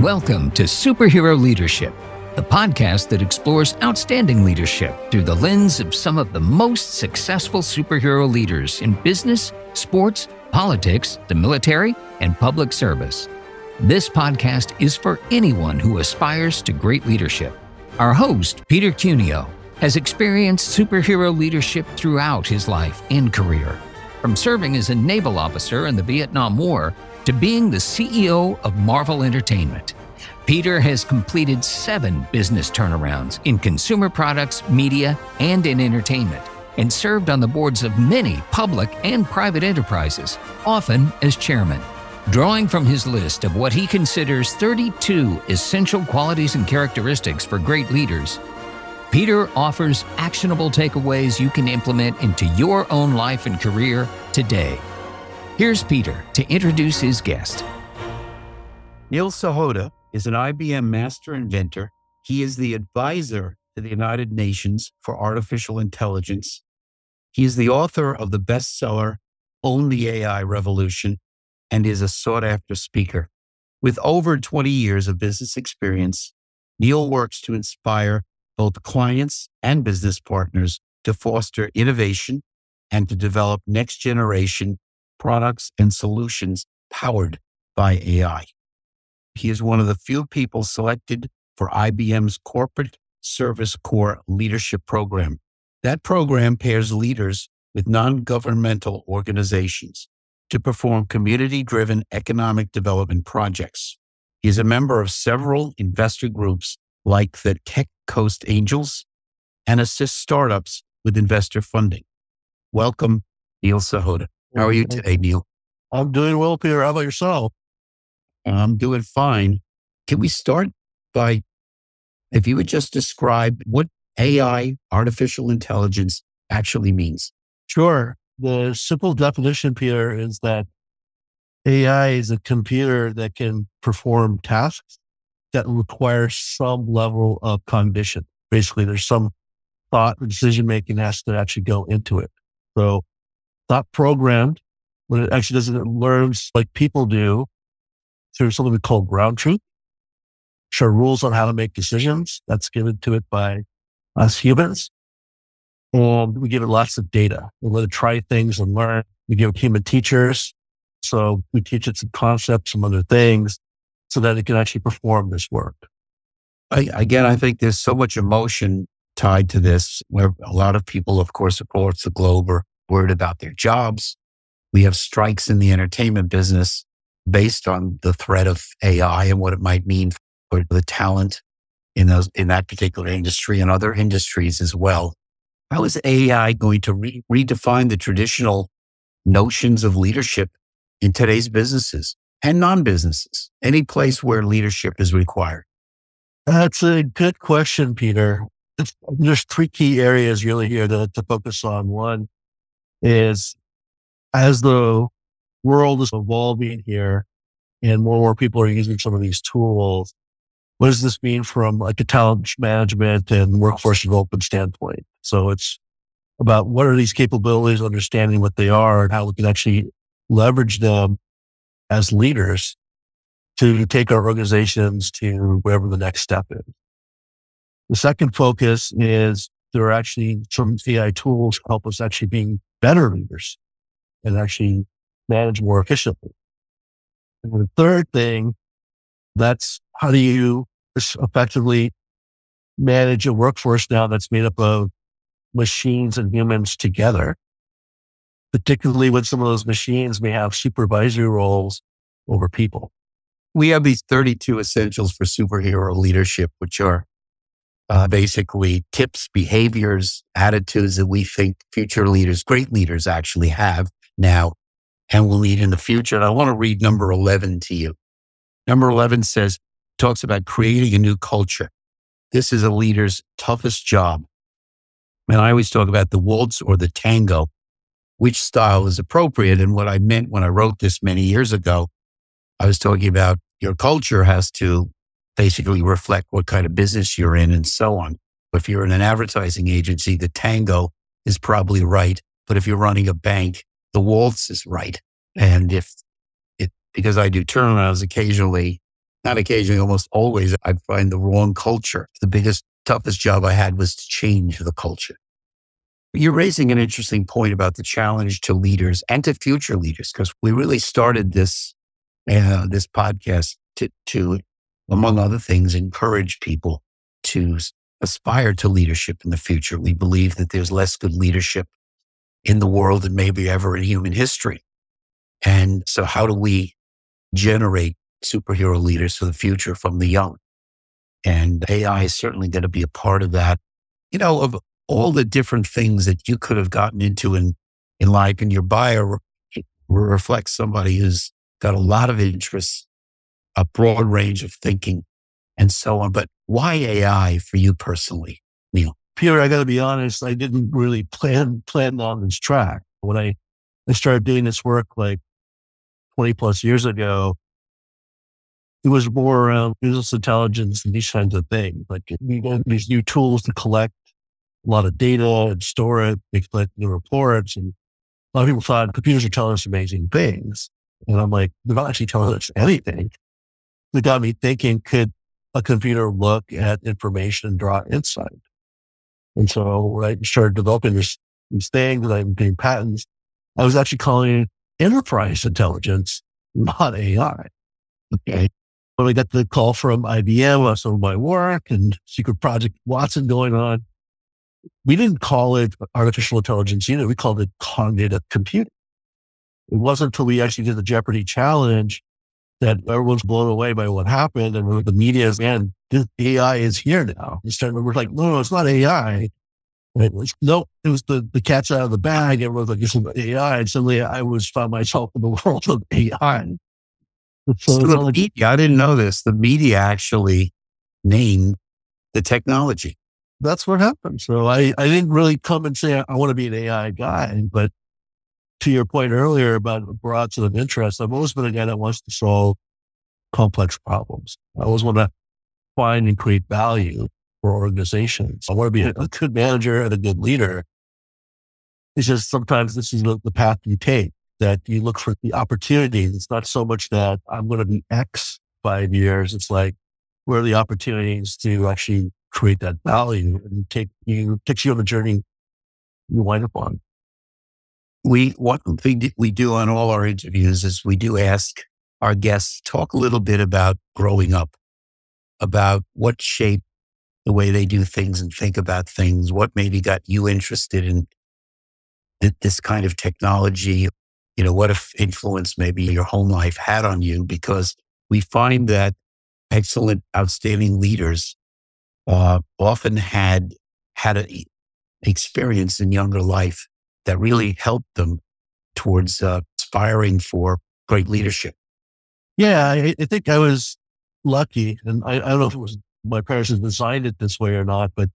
Welcome to Superhero Leadership, the podcast that explores outstanding leadership through the lens of some of the most successful superhero leaders in business, sports, politics, the military, and public service. This podcast is for anyone who aspires to great leadership. Our host, Peter Cuneo, has experienced superhero leadership throughout his life and career, from serving as a naval officer in the Vietnam War to being the CEO of Marvel Entertainment. Peter has completed seven business turnarounds in consumer products, media, and in entertainment, and served on the boards of many public and private enterprises, often as chairman. Drawing from his list of what he considers 32 essential qualities and characteristics for great leaders, Peter offers actionable takeaways you can implement into your own life and career today. Here's Peter to introduce his guest. Neil Sahota is an IBM master inventor. He is the advisor to the United Nations for Artificial Intelligence. He is the author of the bestseller Own the AI Revolution and is a sought after speaker. With over 20 years of business experience, Neil works to inspire both clients and business partners to foster innovation and to develop next generation products and solutions powered by AI. He is one of the few people selected for IBM's Corporate Service Corps Leadership Program. That program pairs leaders with non governmental organizations to perform community driven economic development projects. He is a member of several investor groups like the Tech Coast Angels and assists startups with investor funding. Welcome, Neil Sahota. How are you mm-hmm. today, Neil? I'm doing well, Peter. How about yourself? I'm doing fine. Can we start by, if you would just describe what AI, artificial intelligence, actually means? Sure. The simple definition, Peter, is that AI is a computer that can perform tasks that require some level of cognition. Basically, there's some thought or decision making has to actually go into it. So not programmed when it actually doesn't, it learns like people do through something we call ground truth, are rules on how to make decisions. That's given to it by us humans. And we give it lots of data. We let it try things and learn. We give it human teachers. So we teach it some concepts, some other things so that it can actually perform this work. I, again, I think there's so much emotion tied to this where a lot of people, of course, across the globe are worried about their jobs. We have strikes in the entertainment business based on the threat of AI and what it might mean for the talent in those, in that particular industry and other industries as well. How is AI going to re- redefine the traditional notions of leadership in today's businesses and non-businesses? Any place where leadership is required? That's a good question, Peter. There's three key areas really here to, to focus on. One is as the world is evolving here and more and more people are using some of these tools, what does this mean from like a talent management and workforce development standpoint? So it's about what are these capabilities, understanding what they are and how we can actually leverage them as leaders to take our organizations to wherever the next step is. The second focus is there are actually some AI tools help us actually being better leaders and actually manage more efficiently. And the third thing, that's how do you effectively manage a workforce now that's made up of machines and humans together, particularly when some of those machines may have supervisory roles over people. We have these 32 essentials for superhero leadership, which are uh, basically tips, behaviors, attitudes that we think future leaders, great leaders actually have now and will need in the future. And I want to read number 11 to you. Number 11 says, talks about creating a new culture. This is a leader's toughest job. And I always talk about the waltz or the tango, which style is appropriate. And what I meant when I wrote this many years ago, I was talking about your culture has to basically reflect what kind of business you're in and so on. If you're in an advertising agency, the tango is probably right. But if you're running a bank, the waltz is right. And if it, because I do turnarounds occasionally, not occasionally, almost always, I'd find the wrong culture. The biggest, toughest job I had was to change the culture. You're raising an interesting point about the challenge to leaders and to future leaders, because we really started this, uh, this podcast to, to, among mm-hmm. other things, encourage people to aspire to leadership in the future. We believe that there's less good leadership in the world than maybe ever in human history. And so how do we generate superhero leaders for the future from the young? And AI is certainly going to be a part of that. You know, of all the different things that you could have gotten into in, in life and your bio reflects somebody who's got a lot of interests, a broad range of thinking and so on. But why AI for you personally, Neil? Peter, I got to be honest. I didn't really plan plan on this track when I I started doing this work like 20 plus years ago. It was more around business intelligence and these kinds of things. Like we got these new tools to collect a lot of data and store it, we collect new reports. And a lot of people thought computers are telling us amazing things. And I'm like, they're not actually telling us anything. It got me thinking, could a computer look at information and draw insight. And so I started developing this, things and I'm getting patents. I was actually calling it enterprise intelligence, not AI. Okay. When I got the call from IBM on some of my work and secret project Watson going on, we didn't call it artificial intelligence either. We called it cognitive computing. It wasn't until we actually did the Jeopardy challenge that everyone's blown away by what happened. And the media is, man, this AI is here now. You start, we're like, no, no, it's not AI. And it was, no, it was the, the cat's out of the bag. Everyone's like, it's AI. And suddenly I was found myself in the world of AI. So, so the like, media, I didn't know this. The media actually named the technology. That's what happened. So I, I didn't really come and say, I want to be an AI guy, but to your point earlier about a broad sort of interest, I've always been a guy that wants to solve complex problems. I always want to find and create value for organizations. I want to be a, good manager and a good leader. It's just sometimes this is the, the path you take that you look for the opportunities. It's not so much that I'm going to be X five years. It's like, where are the opportunities to actually create that value and take you, takes you on the journey you wind up on we what we do on all our interviews is we do ask our guests talk a little bit about growing up, about what shaped the way they do things and think about things, what maybe got you interested in this kind of technology, you know, what if influence maybe your home life had on you? Because we find that excellent, outstanding leaders uh, often had had an experience in younger life that really helped them towards uh, aspiring for great leadership. Yeah, I, I think I was lucky, and I, I, don't know if it was my parents had designed it this way or not, but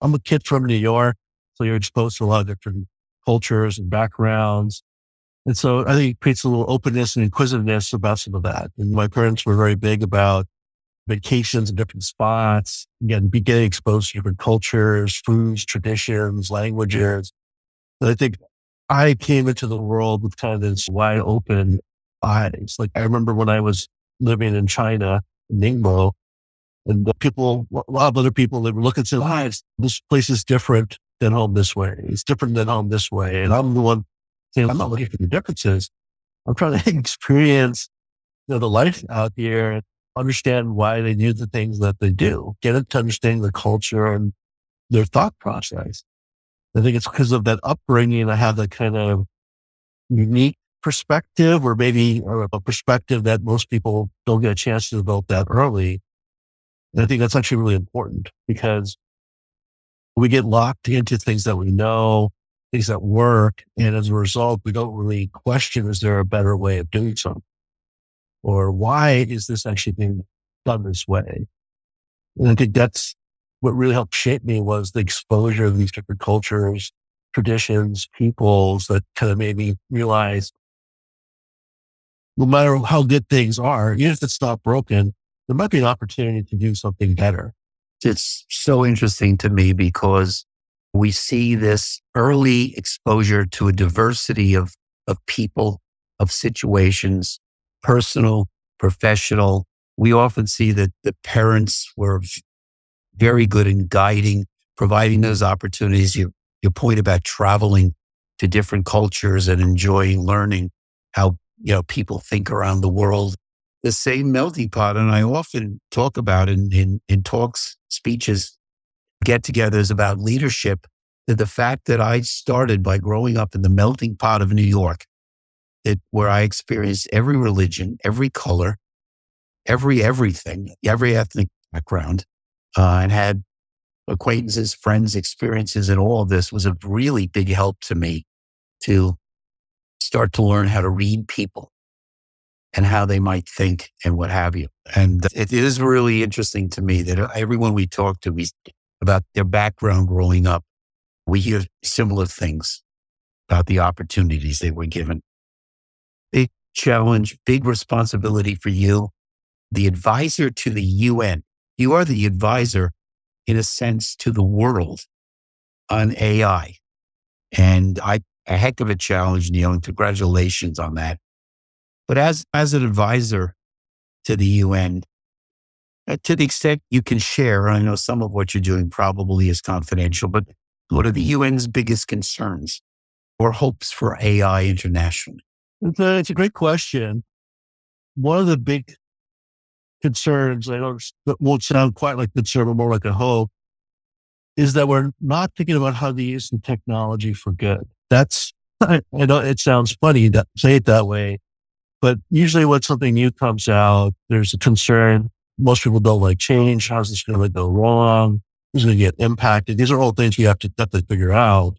I'm a kid from New York, so you're exposed to a lot of different cultures and backgrounds. And so I think it creates a little openness and inquisitiveness about some of that. And my parents were very big about vacations in different spots, again, be getting exposed to different cultures, foods, traditions, languages. And I think I came into the world with kind of this wide open eyes. Like I remember when I was living in China, Ningbo, and the people, a lot of other people that were looking to lives, this place is different than home this way. It's different than home this way. And I'm the one saying, I'm not looking for the differences. I'm trying to experience you know, the life out here and understand why they do the things that they do, get into understanding the culture and their thought process. I think it's because of that upbringing. I have that kind of unique perspective or maybe uh, a perspective that most people don't get a chance to develop that early. And I think that's actually really important because we get locked into things that we know, things that work. And as a result, we don't really question, is there a better way of doing something? Or why is this actually being done this way? And I think that's what really helped shape me was the exposure of these different cultures, traditions, peoples that kind of made me realize no matter how good things are, even if it's not broken, there might be an opportunity to do something better. It's so interesting to me because we see this early exposure to a diversity of, of people, of situations, personal, professional, we often see that the parents were very good in guiding, providing those opportunities. Your, your point about traveling to different cultures and enjoying learning how, you know, people think around the world. The same melting pot. And I often talk about in, in, in talks, speeches, get togethers about leadership, that the fact that I started by growing up in the melting pot of New York, that where I experienced every religion, every color, every everything, every ethnic background, uh, and had acquaintances, friends, experiences, and all of this was a really big help to me to start to learn how to read people and how they might think and what have you. And it is really interesting to me that everyone we talk to we, about their background growing up, we hear similar things about the opportunities they were given. Big challenge, big responsibility for you the advisor to the UN. You are the advisor, in a sense, to the world on AI. And I, a heck of a challenge, Neil, and congratulations on that. But as, as an advisor to the UN, uh, to the extent you can share, I know some of what you're doing probably is confidential, but what are the UN's biggest concerns or hopes for AI internationally? It's a, it's a great question. One of the big concerns, that won't sound quite like concern, but more like a hope, is that we're not thinking about how to use the technology for good. That's, I, I know it sounds funny to say it that way, but usually when something new comes out, there's a concern. Most people don't like change. How's this going to go wrong? Who's going to get impacted? These are all things we have to, have to figure out.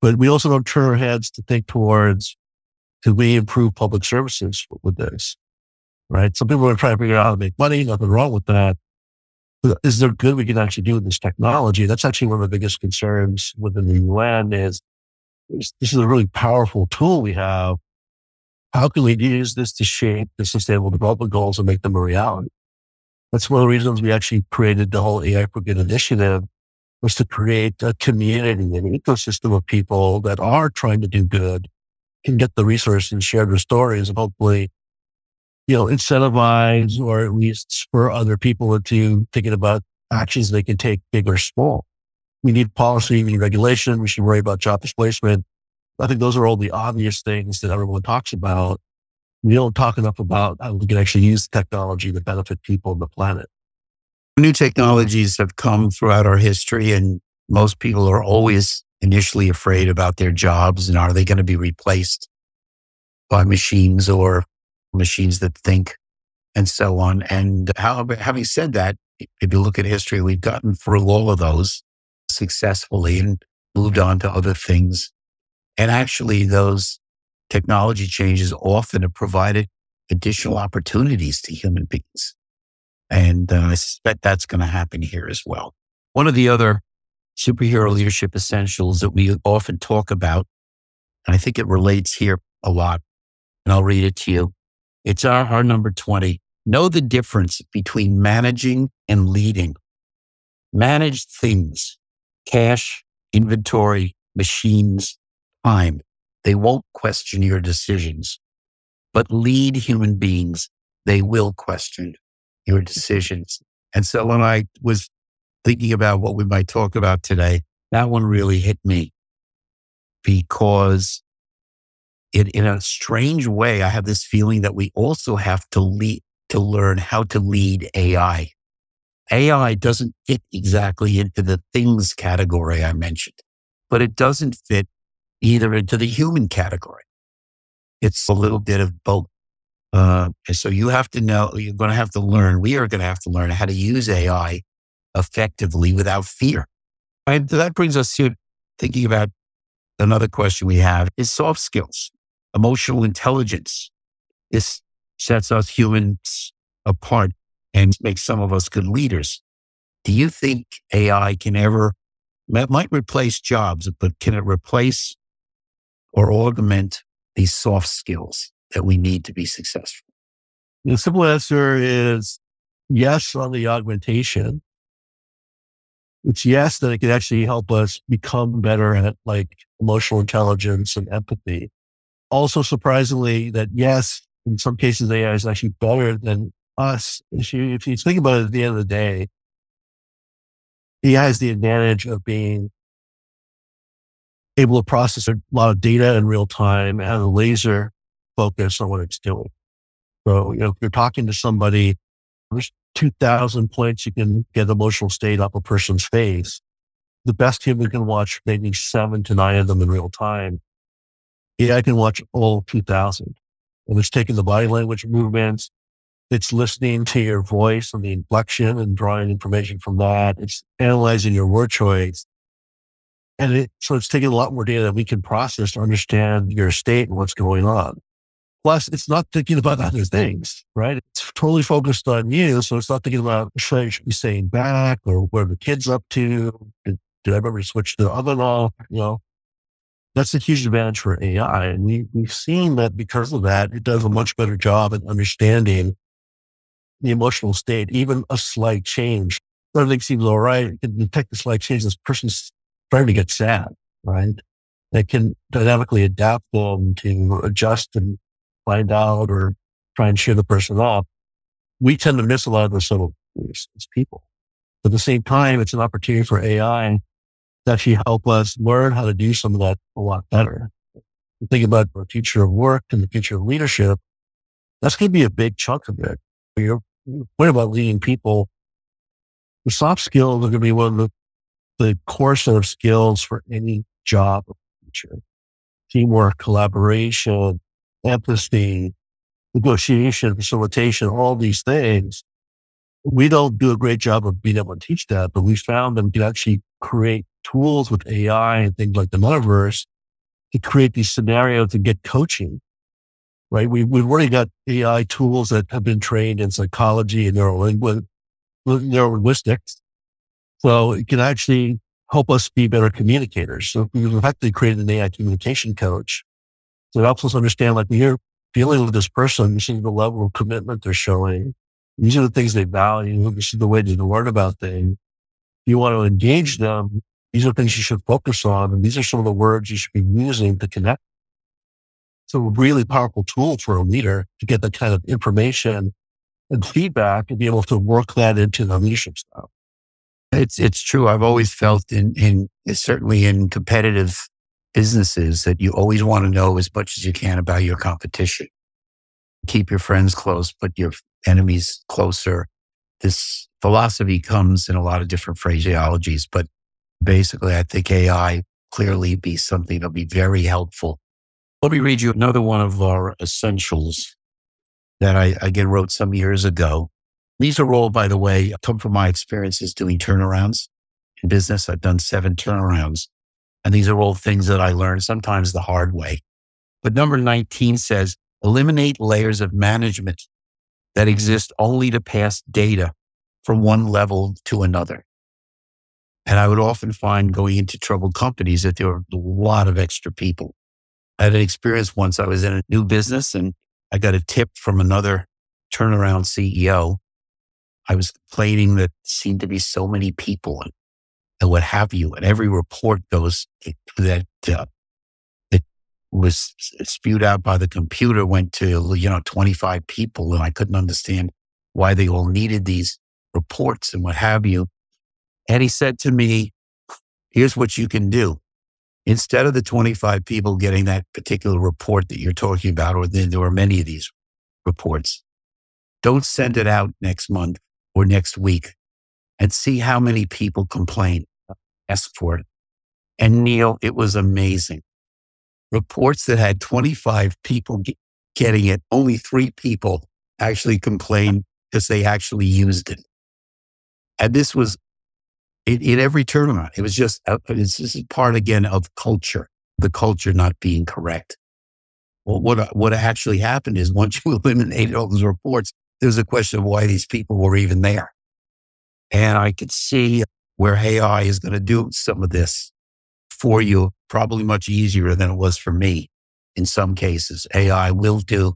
But we also don't turn our heads to think towards, could we improve public services with this? Right? Some people are trying to figure out how to make money. Nothing wrong with that. Is there good we can actually do with this technology? That's actually one of the biggest concerns within the UN is this is a really powerful tool we have. How can we use this to shape the sustainable development goals and make them a reality? That's one of the reasons we actually created the whole AI for Good initiative was to create a community, an ecosystem of people that are trying to do good, can get the resources and share their stories and hopefully you know, incentivize or at least spur other people into thinking about actions they can take big or small. We need policy, we need regulation. We should worry about job displacement. I think those are all the obvious things that everyone talks about. We don't talk enough about how we can actually use technology to benefit people and the planet. New technologies have come throughout our history and most people are always initially afraid about their jobs and are they going to be replaced by machines or machines that think and so on. And how, having said that, if you look at history, we've gotten through all of those successfully and moved on to other things. And actually, those technology changes often have provided additional opportunities to human beings. And uh, I suspect that's going to happen here as well. One of the other superhero leadership essentials that we often talk about, and I think it relates here a lot, and I'll read it to you, it's our, our number 20. Know the difference between managing and leading. Manage things, cash, inventory, machines, time. They won't question your decisions, but lead human beings. They will question your decisions. And so when I was thinking about what we might talk about today, that one really hit me because it, in a strange way, I have this feeling that we also have to lead, to learn how to lead AI. AI doesn't fit exactly into the things category I mentioned, but it doesn't fit either into the human category. It's a little bit of both. Uh, so you have to know, you're going to have to learn, we are going to have to learn how to use AI effectively without fear. And that brings us to thinking about another question we have is soft skills emotional intelligence. This sets us humans apart and makes some of us good leaders. Do you think AI can ever, might replace jobs, but can it replace or augment these soft skills that we need to be successful? The simple answer is yes on the augmentation. It's yes that it can actually help us become better at like emotional intelligence and empathy also surprisingly that yes, in some cases AI is actually better than us, if you, if you think about it at the end of the day, he has the advantage of being able to process a lot of data in real time and a laser focus on what it's doing. So, you know, if you're talking to somebody, there's 2000 points you can get emotional state off a person's face. The best human can watch maybe seven to nine of them in real time. Yeah, I can watch all 2000 and it's taking the body language movements. It's listening to your voice and the inflection and drawing information from that. It's analyzing your word choice. And it, so it's taking a lot more data that we can process to understand your state and what's going on. Plus, it's not thinking about other things, right? It's totally focused on you. So it's not thinking about should I be saying back or where the kid's up to? Did, did I ever switch to the other law? You know, that's a huge advantage for AI. And we, we've seen that because of that, it does a much better job at understanding the emotional state, even a slight change. Everything seems all right. It can detect a slight change. This person's starting to get sad, right? It can dynamically adapt them to adjust and find out or try and cheer the person up. We tend to miss a lot of those subtle things as people. But at the same time, it's an opportunity for AI to actually help us learn how to do some of that a lot better. Think about the future of work and the future of leadership. That's going to be a big chunk of it. Your point about leading people, the soft skills are going to be one of the, the core set of skills for any job of the future. Teamwork, collaboration, empathy, negotiation, facilitation, all these things. We don't do a great job of being able to teach that, but we found that we can actually create tools with AI and things like the metaverse to create these scenarios to get coaching. Right. We, we've already got AI tools that have been trained in psychology and neurolinguistics. So it can actually help us be better communicators. So we've effectively created an AI communication coach. It helps us understand, like, when you're dealing with this person, you see the level of commitment they're showing. These are the things they value. This is the way to learn about things. You want to engage them these are things you should focus on. And these are some of the words you should be using to connect. It's a really powerful tool for a leader to get that kind of information and feedback and be able to work that into the leadership style. It's, it's true. I've always felt in, in certainly in competitive businesses that you always want to know as much as you can about your competition. Keep your friends close, but your enemies closer. This philosophy comes in a lot of different phraseologies, but basically, I think AI clearly be something that'll be very helpful. Let me read you another one of our essentials that I again wrote some years ago. These are all, by the way, come from my experiences doing turnarounds in business. I've done seven turnarounds, and these are all things that I learned sometimes the hard way. But number 19 says eliminate layers of management that exist only to pass data from one level to another. And I would often find going into troubled companies that there were a lot of extra people. I had an experience once. I was in a new business and I got a tip from another turnaround CEO. I was complaining that seemed to be so many people and, and what have you. And every report goes that uh, was spewed out by the computer went to, you know, 25 people. And I couldn't understand why they all needed these reports and what have you. And he said to me, here's what you can do. Instead of the 25 people getting that particular report that you're talking about, or there are many of these reports, don't send it out next month or next week and see how many people complain, ask for it. And Neil, it was amazing. Reports that had 25 people getting it, only three people actually complained because they actually used it. And this was in, in every tournament. It was just, uh, this is part again of culture, the culture not being correct. Well, what, uh, what actually happened is once you eliminated all those reports, there's a question of why these people were even there. And I could see where AI is going to do some of this for you, probably much easier than it was for me in some cases. AI will do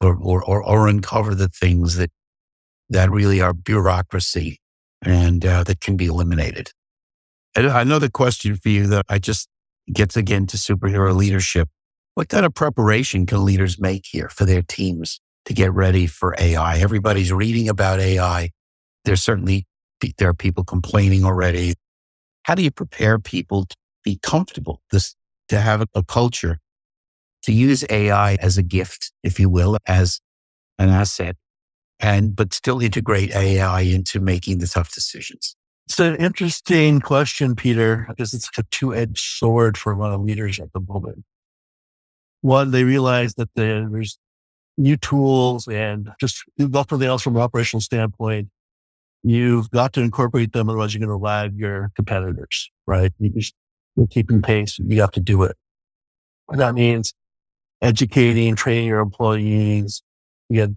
or, or, or, or uncover the things that, that really are bureaucracy and uh, that can be eliminated. And another question for you that I just gets again to superhero leadership. What kind of preparation can leaders make here for their teams to get ready for AI? Everybody's reading about AI. There's certainly, there are people complaining already. How do you prepare people to be comfortable, this, to have a, a culture, to use AI as a gift, if you will, as an asset, and, but still integrate AI into making the tough decisions? It's an interesting question, Peter, because it's a two edged sword for a lot of leaders at the moment. One, they realize that there's new tools and just nothing else from an operational standpoint. You've got to incorporate them, otherwise you're going to lag your competitors, right? You just you're keeping pace. You have to do it. And that means educating, training your employees. Again,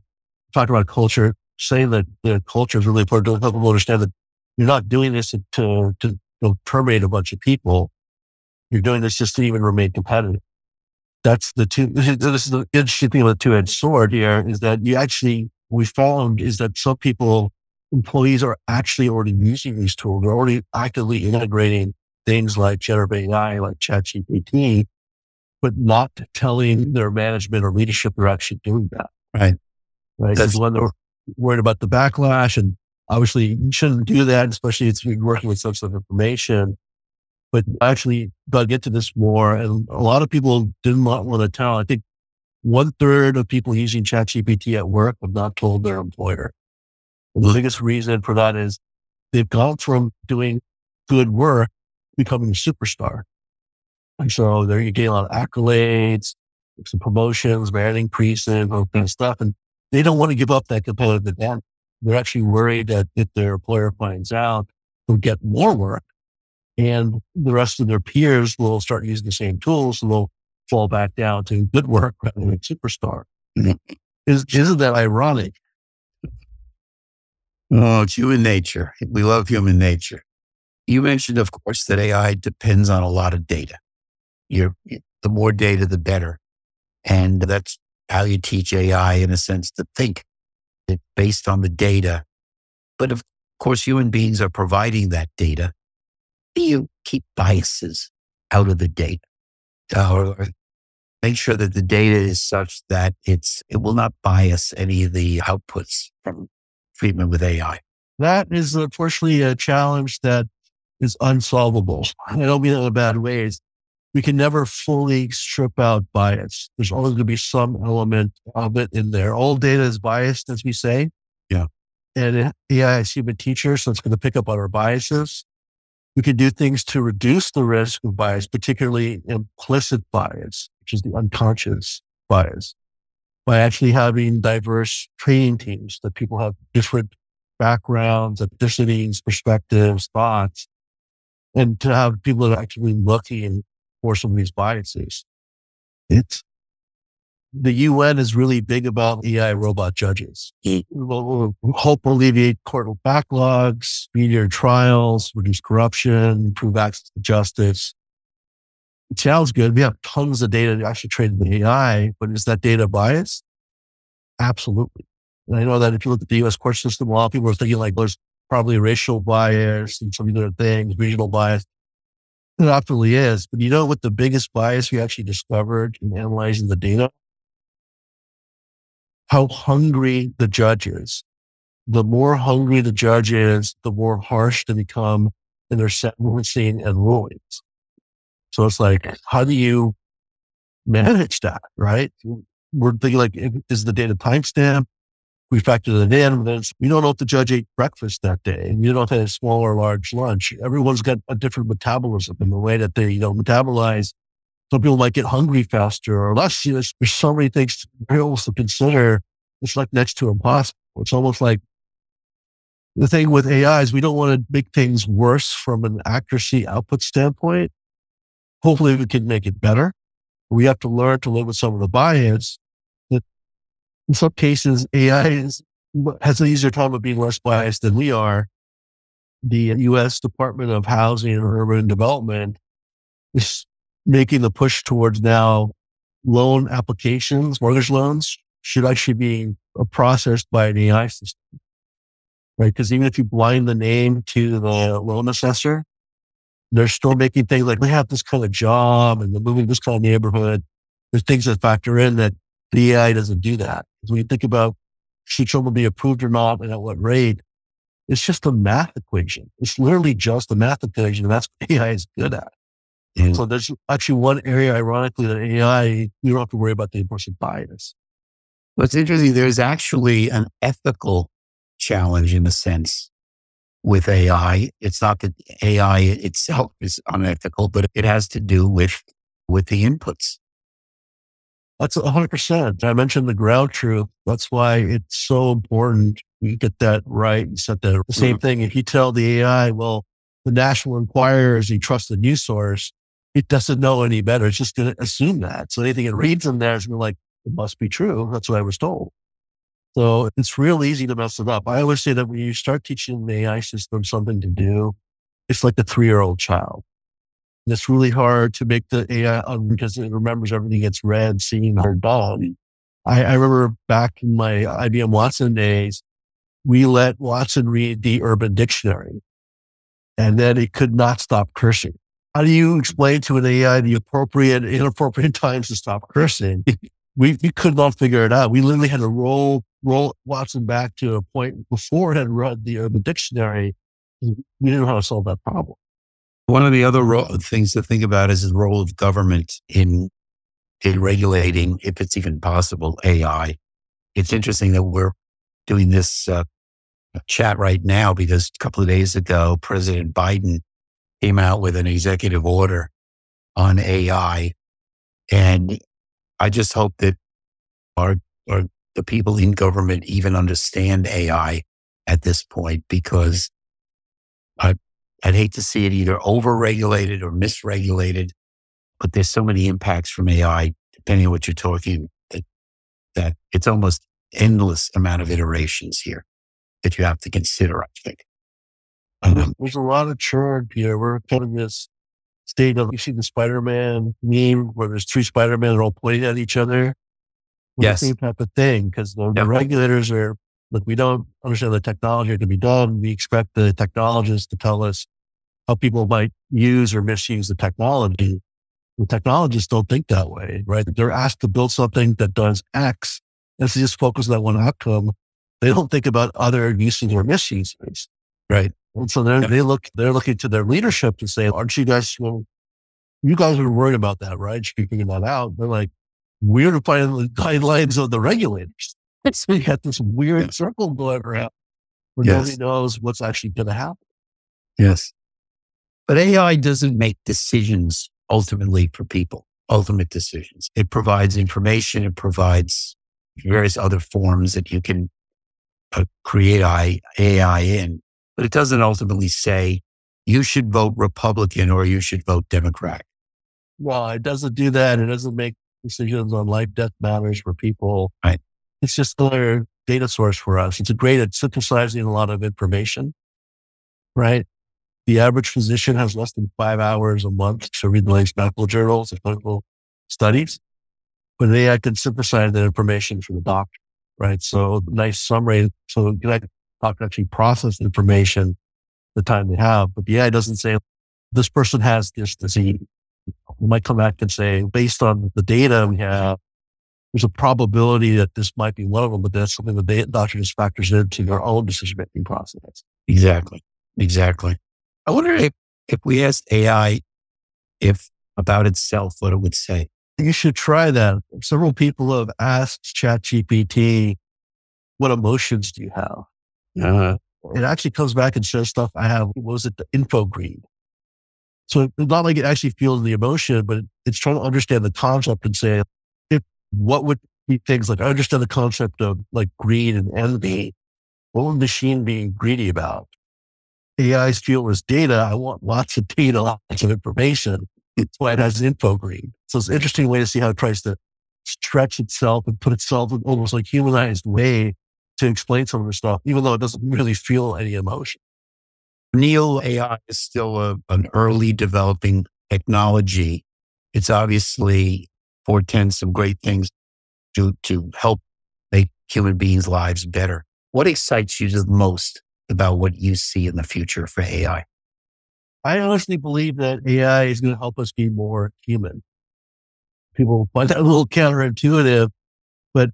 talked about culture, saying that the culture is really important to help them understand that you're not doing this to, to, to terminate a bunch of people. You're doing this just to even remain competitive. That's the two. This is the interesting thing about the two-edged sword here is that you actually, we found is that some people, employees are actually already using these tools. They're already actively integrating things like generative AI, like ChatGPT, but not telling their management or leadership they're actually doing that. Right. Right. Because when they're worried about the backlash and Obviously, you shouldn't do that, especially if you're working with sensitive information. But actually, got to get to this more. And a lot of people did not want to tell. I think one third of people using ChatGPT at work have not told their employer. And the mm-hmm. biggest reason for that is they've gone from doing good work becoming a superstar. And so there you get a lot of accolades, some promotions, merit increases, all kind of stuff. And they don't want to give up that competitive advantage. They're actually worried that if their employer finds out, they'll get more work and the rest of their peers will start using the same tools and they'll fall back down to good work rather than superstar. Is, isn't that ironic? Oh, it's human nature. We love human nature. You mentioned, of course, that AI depends on a lot of data. You're, the more data, the better. And that's how you teach AI, in a sense, to think it based on the data. But of course, human beings are providing that data. Do you keep biases out of the data or make sure that the data is such that it's, it will not bias any of the outputs from treatment with AI? That is unfortunately a challenge that is unsolvable. I don't mean that in a bad way we can never fully strip out bias. There's always going to be some element of it in there. All data is biased, as we say. Yeah. And AI is human teacher, so it's going to pick up on our biases. We can do things to reduce the risk of bias, particularly implicit bias, which is the unconscious bias, by actually having diverse training teams that people have different backgrounds, ethnicities, perspectives, thoughts, and to have people that are actually looking for some of these biases. It's the UN is really big about AI robot judges. Hmm. We'll, we'll hope alleviate court backlogs, speedier trials, reduce corruption, improve access to justice. It sounds good. We have tons of data to actually train the AI, but is that data biased? Absolutely. And I know that if you look at the US court system, a lot of people are thinking like there's probably racial bias and some other things, regional bias. It absolutely is. But you know what the biggest bias we actually discovered in analyzing the data? How hungry the judge is. The more hungry the judge is, the more harsh they become in their sentencing and rulings. So it's like, how do you manage that? Right? We're thinking like, is the data timestamp? We factor it in. Then we don't know if the judge ate breakfast that day, you don't have a small or large lunch. Everyone's got a different metabolism in the way that they, you know, metabolize. Some people might get hungry faster or less. You know, there's so many things to, to consider. It's like next to impossible. It's almost like the thing with AI is we don't want to make things worse from an accuracy output standpoint. Hopefully we can make it better. We have to learn to live with some of the bias in some cases, AI is, has an easier time of being less biased than we are. The U.S. Department of Housing and Urban Development is making the push towards now loan applications, mortgage loans should actually be processed by an AI system. Right. Cause even if you blind the name to the loan assessor, they're still making things like they have this kind of job and they're moving this kind of neighborhood. There's things that factor in that The AI doesn't do that. When you think about should someone be approved or not and at what rate, it's just a math equation. It's literally just a math equation. And that's what AI is good at. So there's actually one area, ironically, that AI, you don't have to worry about the implicit bias. What's interesting, there's actually an ethical challenge in a sense with AI. It's not that AI itself is unethical, but it has to do with, with the inputs. That's 100%. I mentioned the ground truth. That's why it's so important you get that right and set that. The same mm-hmm. thing. If you tell the AI, well, the National Enquirer is a trusted news source, it doesn't know any better. It's just going to assume that. So anything it reads in there is going to be like, it must be true. That's what I was told. So it's real easy to mess it up. I always say that when you start teaching the AI system something to do, it's like a three year old child. And it's really hard to make the AI um, because it remembers everything it's read, seen, heard, done. I, I remember back in my IBM Watson days, we let Watson read the Urban Dictionary and then it could not stop cursing. How do you explain to an AI the appropriate, inappropriate times to stop cursing? we, we could not figure it out. We literally had to roll, roll Watson back to a point before it had read the Urban Dictionary. We didn't know how to solve that problem. One of the other ro- things to think about is the role of government in, in regulating, if it's even possible, AI. It's interesting that we're doing this uh, chat right now because a couple of days ago, President Biden came out with an executive order on AI. And I just hope that our, our the people in government even understand AI at this point because I, I'd hate to see it either overregulated or misregulated. But there's so many impacts from AI, depending on what you're talking, that, that it's almost endless amount of iterations here that you have to consider, I think. Um, There's a lot of churn, Peter. We're kind of this state of, you see the Spider-Man meme where there's three Spider-Man are all pointing at each other. yes. The same type of thing because the, the regulators are, look, we don't understand the technology to be done. We expect the technologists to tell us how people might use or misuse the technology. The technologists don't think that way, right? They're asked to build something that does X and so just focus on that one outcome. They don't think about other uses or misuses. Right. And so they they look, they're looking to their leadership to say, aren't you guys, well, you guys are worried about that, right? You're figuring that out. They're like, we're defining the guidelines of the regulators. So you got this weird yeah. circle going around where yes. nobody knows what's actually going to happen. Yes. But AI doesn't make decisions ultimately for people, ultimate decisions. It provides information. It provides various other forms that you can uh, create AI in but it doesn't ultimately say you should vote Republican or you should vote Democrat. Well, it doesn't do that. It doesn't make decisions on life death matters for people. Right. It's just another data source for us. It's a great at synthesizing a lot of information. Right. The average physician has less than five hours a month to read the latest medical journals and clinical studies, but they can synthesize that information for the doctor. Right. So nice summary. So how to actually process information the time they have. But the AI doesn't say this person has this disease. We might come back and say, based on the data we have, there's a probability that this might be one of them, but that's something that the doctor just factors into their own decision making process. Exactly. Exactly. I wonder if, if we asked AI if about itself, what it would say. You should try that. Several people have asked ChatGPT, what emotions do you have? Uh, it actually comes back and says stuff I have. What was it? The info green. So it's not like it actually feels the emotion, but it's trying to understand the concept and say, what would be things like I understand the concept of like greed and envy. What would machine be greedy about? AI's fuel is data. I want lots of data, lots of information. That's why it has info green. So it's an interesting way to see how it tries to stretch itself and put itself in almost like humanized way to explain some of the stuff, even though it doesn't really feel any emotion. Neil AI is still a, an early developing technology. It's obviously portends some great things to, to help make human beings' lives better. What excites you the most about what you see in the future for AI? I honestly believe that AI is going to help us be more human. People find that a little counterintuitive, but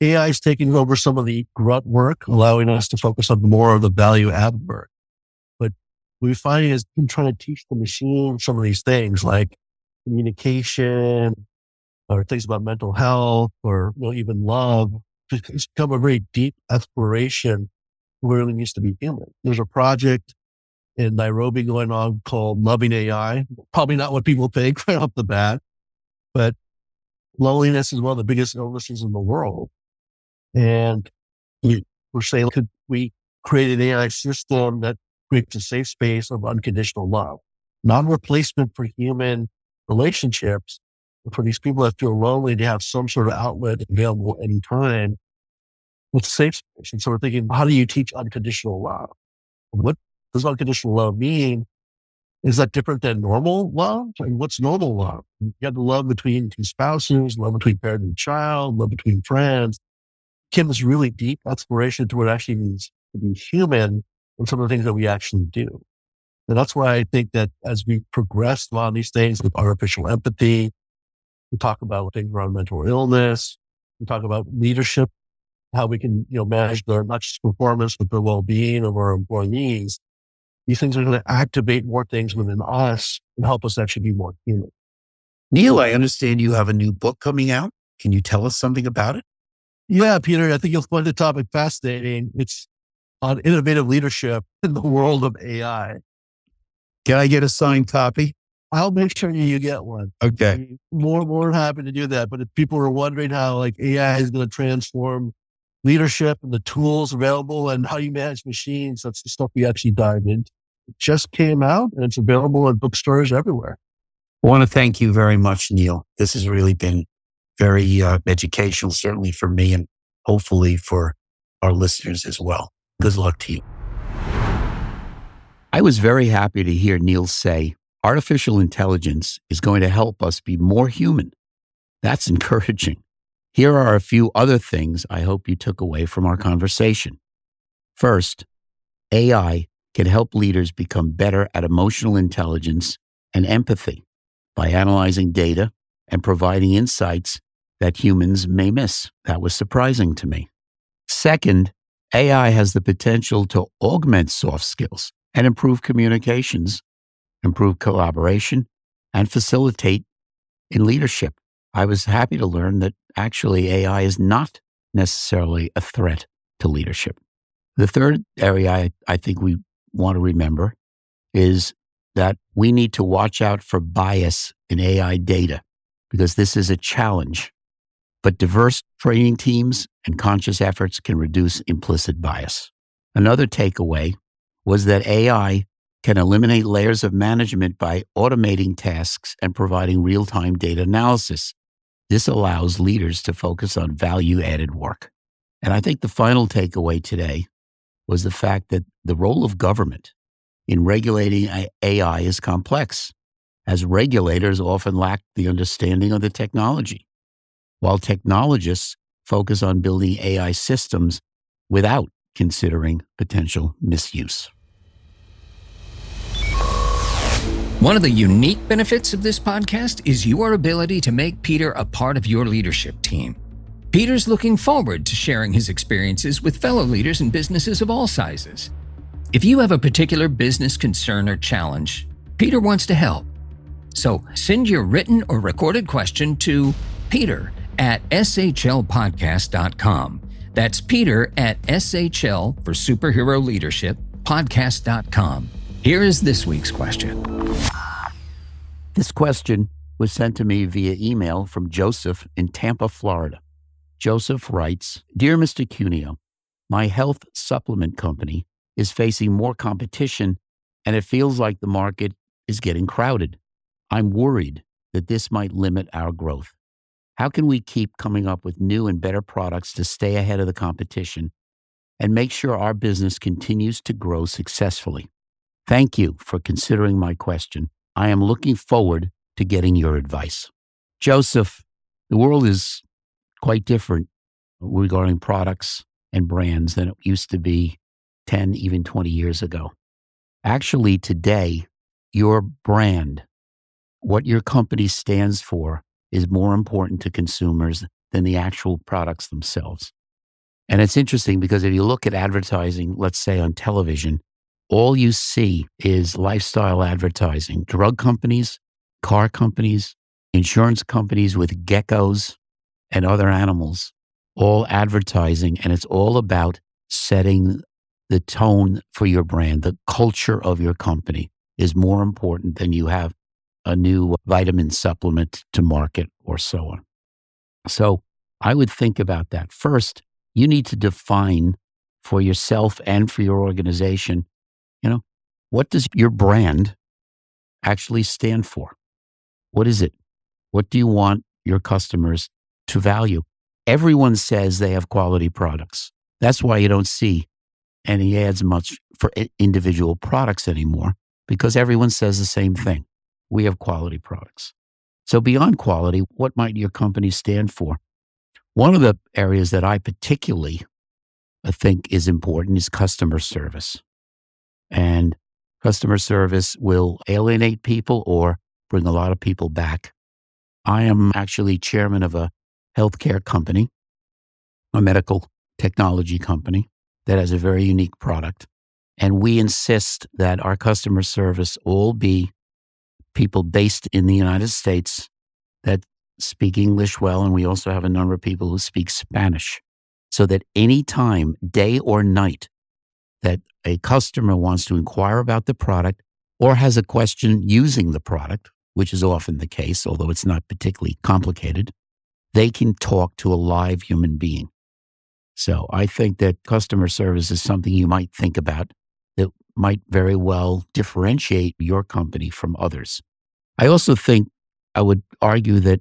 AI is taking over some of the grunt work, allowing us to focus on more of the value add work. But we find is trying to teach the machine some of these things like communication or things about mental health or you know, even love. It's become a very deep exploration it needs to be human. There's a project in Nairobi going on called Loving AI. Probably not what people think right off the bat, but loneliness is one of the biggest illnesses in the world. And we're saying, could we create an AI system that creates a safe space of unconditional love, non replacement for human relationships, for these people that feel lonely to have some sort of outlet available anytime with safe space. And so we're thinking, how do you teach unconditional love? What does unconditional love mean? Is that different than normal love? And what's normal love? You have the love between two spouses, love between parent and child, love between friends. Kim's really deep exploration to what it actually means to be human and some of the things that we actually do. And that's why I think that as we progress on these things with artificial empathy, we talk about things around mental illness, we talk about leadership, how we can, you know, manage their not just performance, but the well-being of our employees these things are going to activate more things within us and help us actually be more human. Neil, I understand you have a new book coming out. Can you tell us something about it? Yeah, Peter, I think you'll find the topic fascinating. It's on innovative leadership in the world of AI. Can I get a signed copy? I'll make sure you get one. Okay. More, more happy to do that. But if people are wondering how like AI is going to transform leadership and the tools available and how you manage machines. That's the stuff we actually dive into. It just came out and it's available in bookstores everywhere. I want to thank you very much, Neil. This has really been very uh, educational, certainly for me and hopefully for our listeners as well. Good luck to you. I was very happy to hear Neil say artificial intelligence is going to help us be more human. That's encouraging. Here are a few other things I hope you took away from our conversation. First, AI can help leaders become better at emotional intelligence and empathy by analyzing data and providing insights that humans may miss. That was surprising to me. Second, AI has the potential to augment soft skills and improve communications, improve collaboration, and facilitate in leadership. I was happy to learn that actually AI is not necessarily a threat to leadership. The third area I, I think we want to remember is that we need to watch out for bias in AI data because this is a challenge. But diverse training teams and conscious efforts can reduce implicit bias. Another takeaway was that AI can eliminate layers of management by automating tasks and providing real time data analysis. This allows leaders to focus on value added work. And I think the final takeaway today was the fact that the role of government in regulating AI is complex, as regulators often lack the understanding of the technology, while technologists focus on building AI systems without considering potential misuse. One of the unique benefits of this podcast is your ability to make Peter a part of your leadership team. Peter's looking forward to sharing his experiences with fellow leaders in businesses of all sizes. If you have a particular business concern or challenge, Peter wants to help. So send your written or recorded question to peter at shlpodcast.com. That's peter at shl for superhero leadership podcast.com. Here is this week's question. This question was sent to me via email from Joseph in Tampa, Florida. Joseph writes Dear Mr. Cuneo, my health supplement company is facing more competition and it feels like the market is getting crowded. I'm worried that this might limit our growth. How can we keep coming up with new and better products to stay ahead of the competition and make sure our business continues to grow successfully? Thank you for considering my question. I am looking forward to getting your advice. Joseph, the world is quite different regarding products and brands than it used to be 10, even 20 years ago. Actually, today, your brand, what your company stands for, is more important to consumers than the actual products themselves. And it's interesting because if you look at advertising, let's say on television, all you see is lifestyle advertising, drug companies, car companies, insurance companies with geckos and other animals, all advertising. And it's all about setting the tone for your brand. The culture of your company is more important than you have a new vitamin supplement to market or so on. So I would think about that. First, you need to define for yourself and for your organization, you know, what does your brand actually stand for? What is it? What do you want your customers to value? Everyone says they have quality products. That's why you don't see any ads much for individual products anymore because everyone says the same thing. We have quality products. So, beyond quality, what might your company stand for? One of the areas that I particularly think is important is customer service. And customer service will alienate people or bring a lot of people back. I am actually chairman of a healthcare company, a medical technology company that has a very unique product. And we insist that our customer service all be people based in the United States that speak English well. And we also have a number of people who speak Spanish. So that any time, day or night, that a customer wants to inquire about the product or has a question using the product, which is often the case, although it's not particularly complicated, they can talk to a live human being. So I think that customer service is something you might think about that might very well differentiate your company from others. I also think I would argue that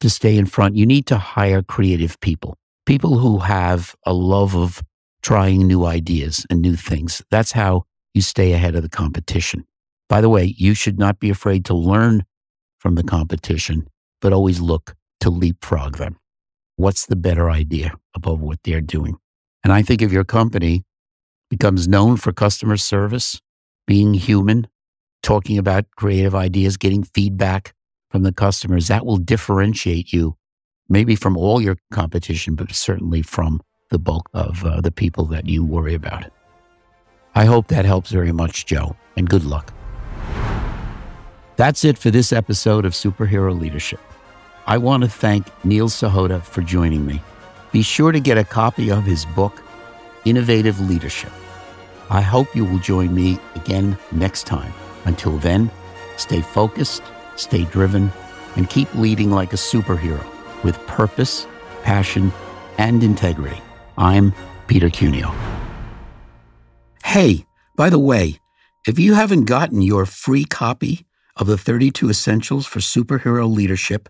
to stay in front, you need to hire creative people, people who have a love of trying new ideas and new things. That's how you stay ahead of the competition. By the way, you should not be afraid to learn from the competition, but always look to leapfrog them. What's the better idea above what they're doing? And I think if your company becomes known for customer service, being human, talking about creative ideas, getting feedback from the customers, that will differentiate you maybe from all your competition, but certainly from the bulk of uh, the people that you worry about. I hope that helps very much, Joe, and good luck. That's it for this episode of Superhero Leadership. I want to thank Neil Sahota for joining me. Be sure to get a copy of his book, Innovative Leadership. I hope you will join me again next time. Until then, stay focused, stay driven, and keep leading like a superhero with purpose, passion, and integrity. I'm Peter Cuneo. Hey, by the way, if you haven't gotten your free copy of the 32 Essentials for Superhero Leadership,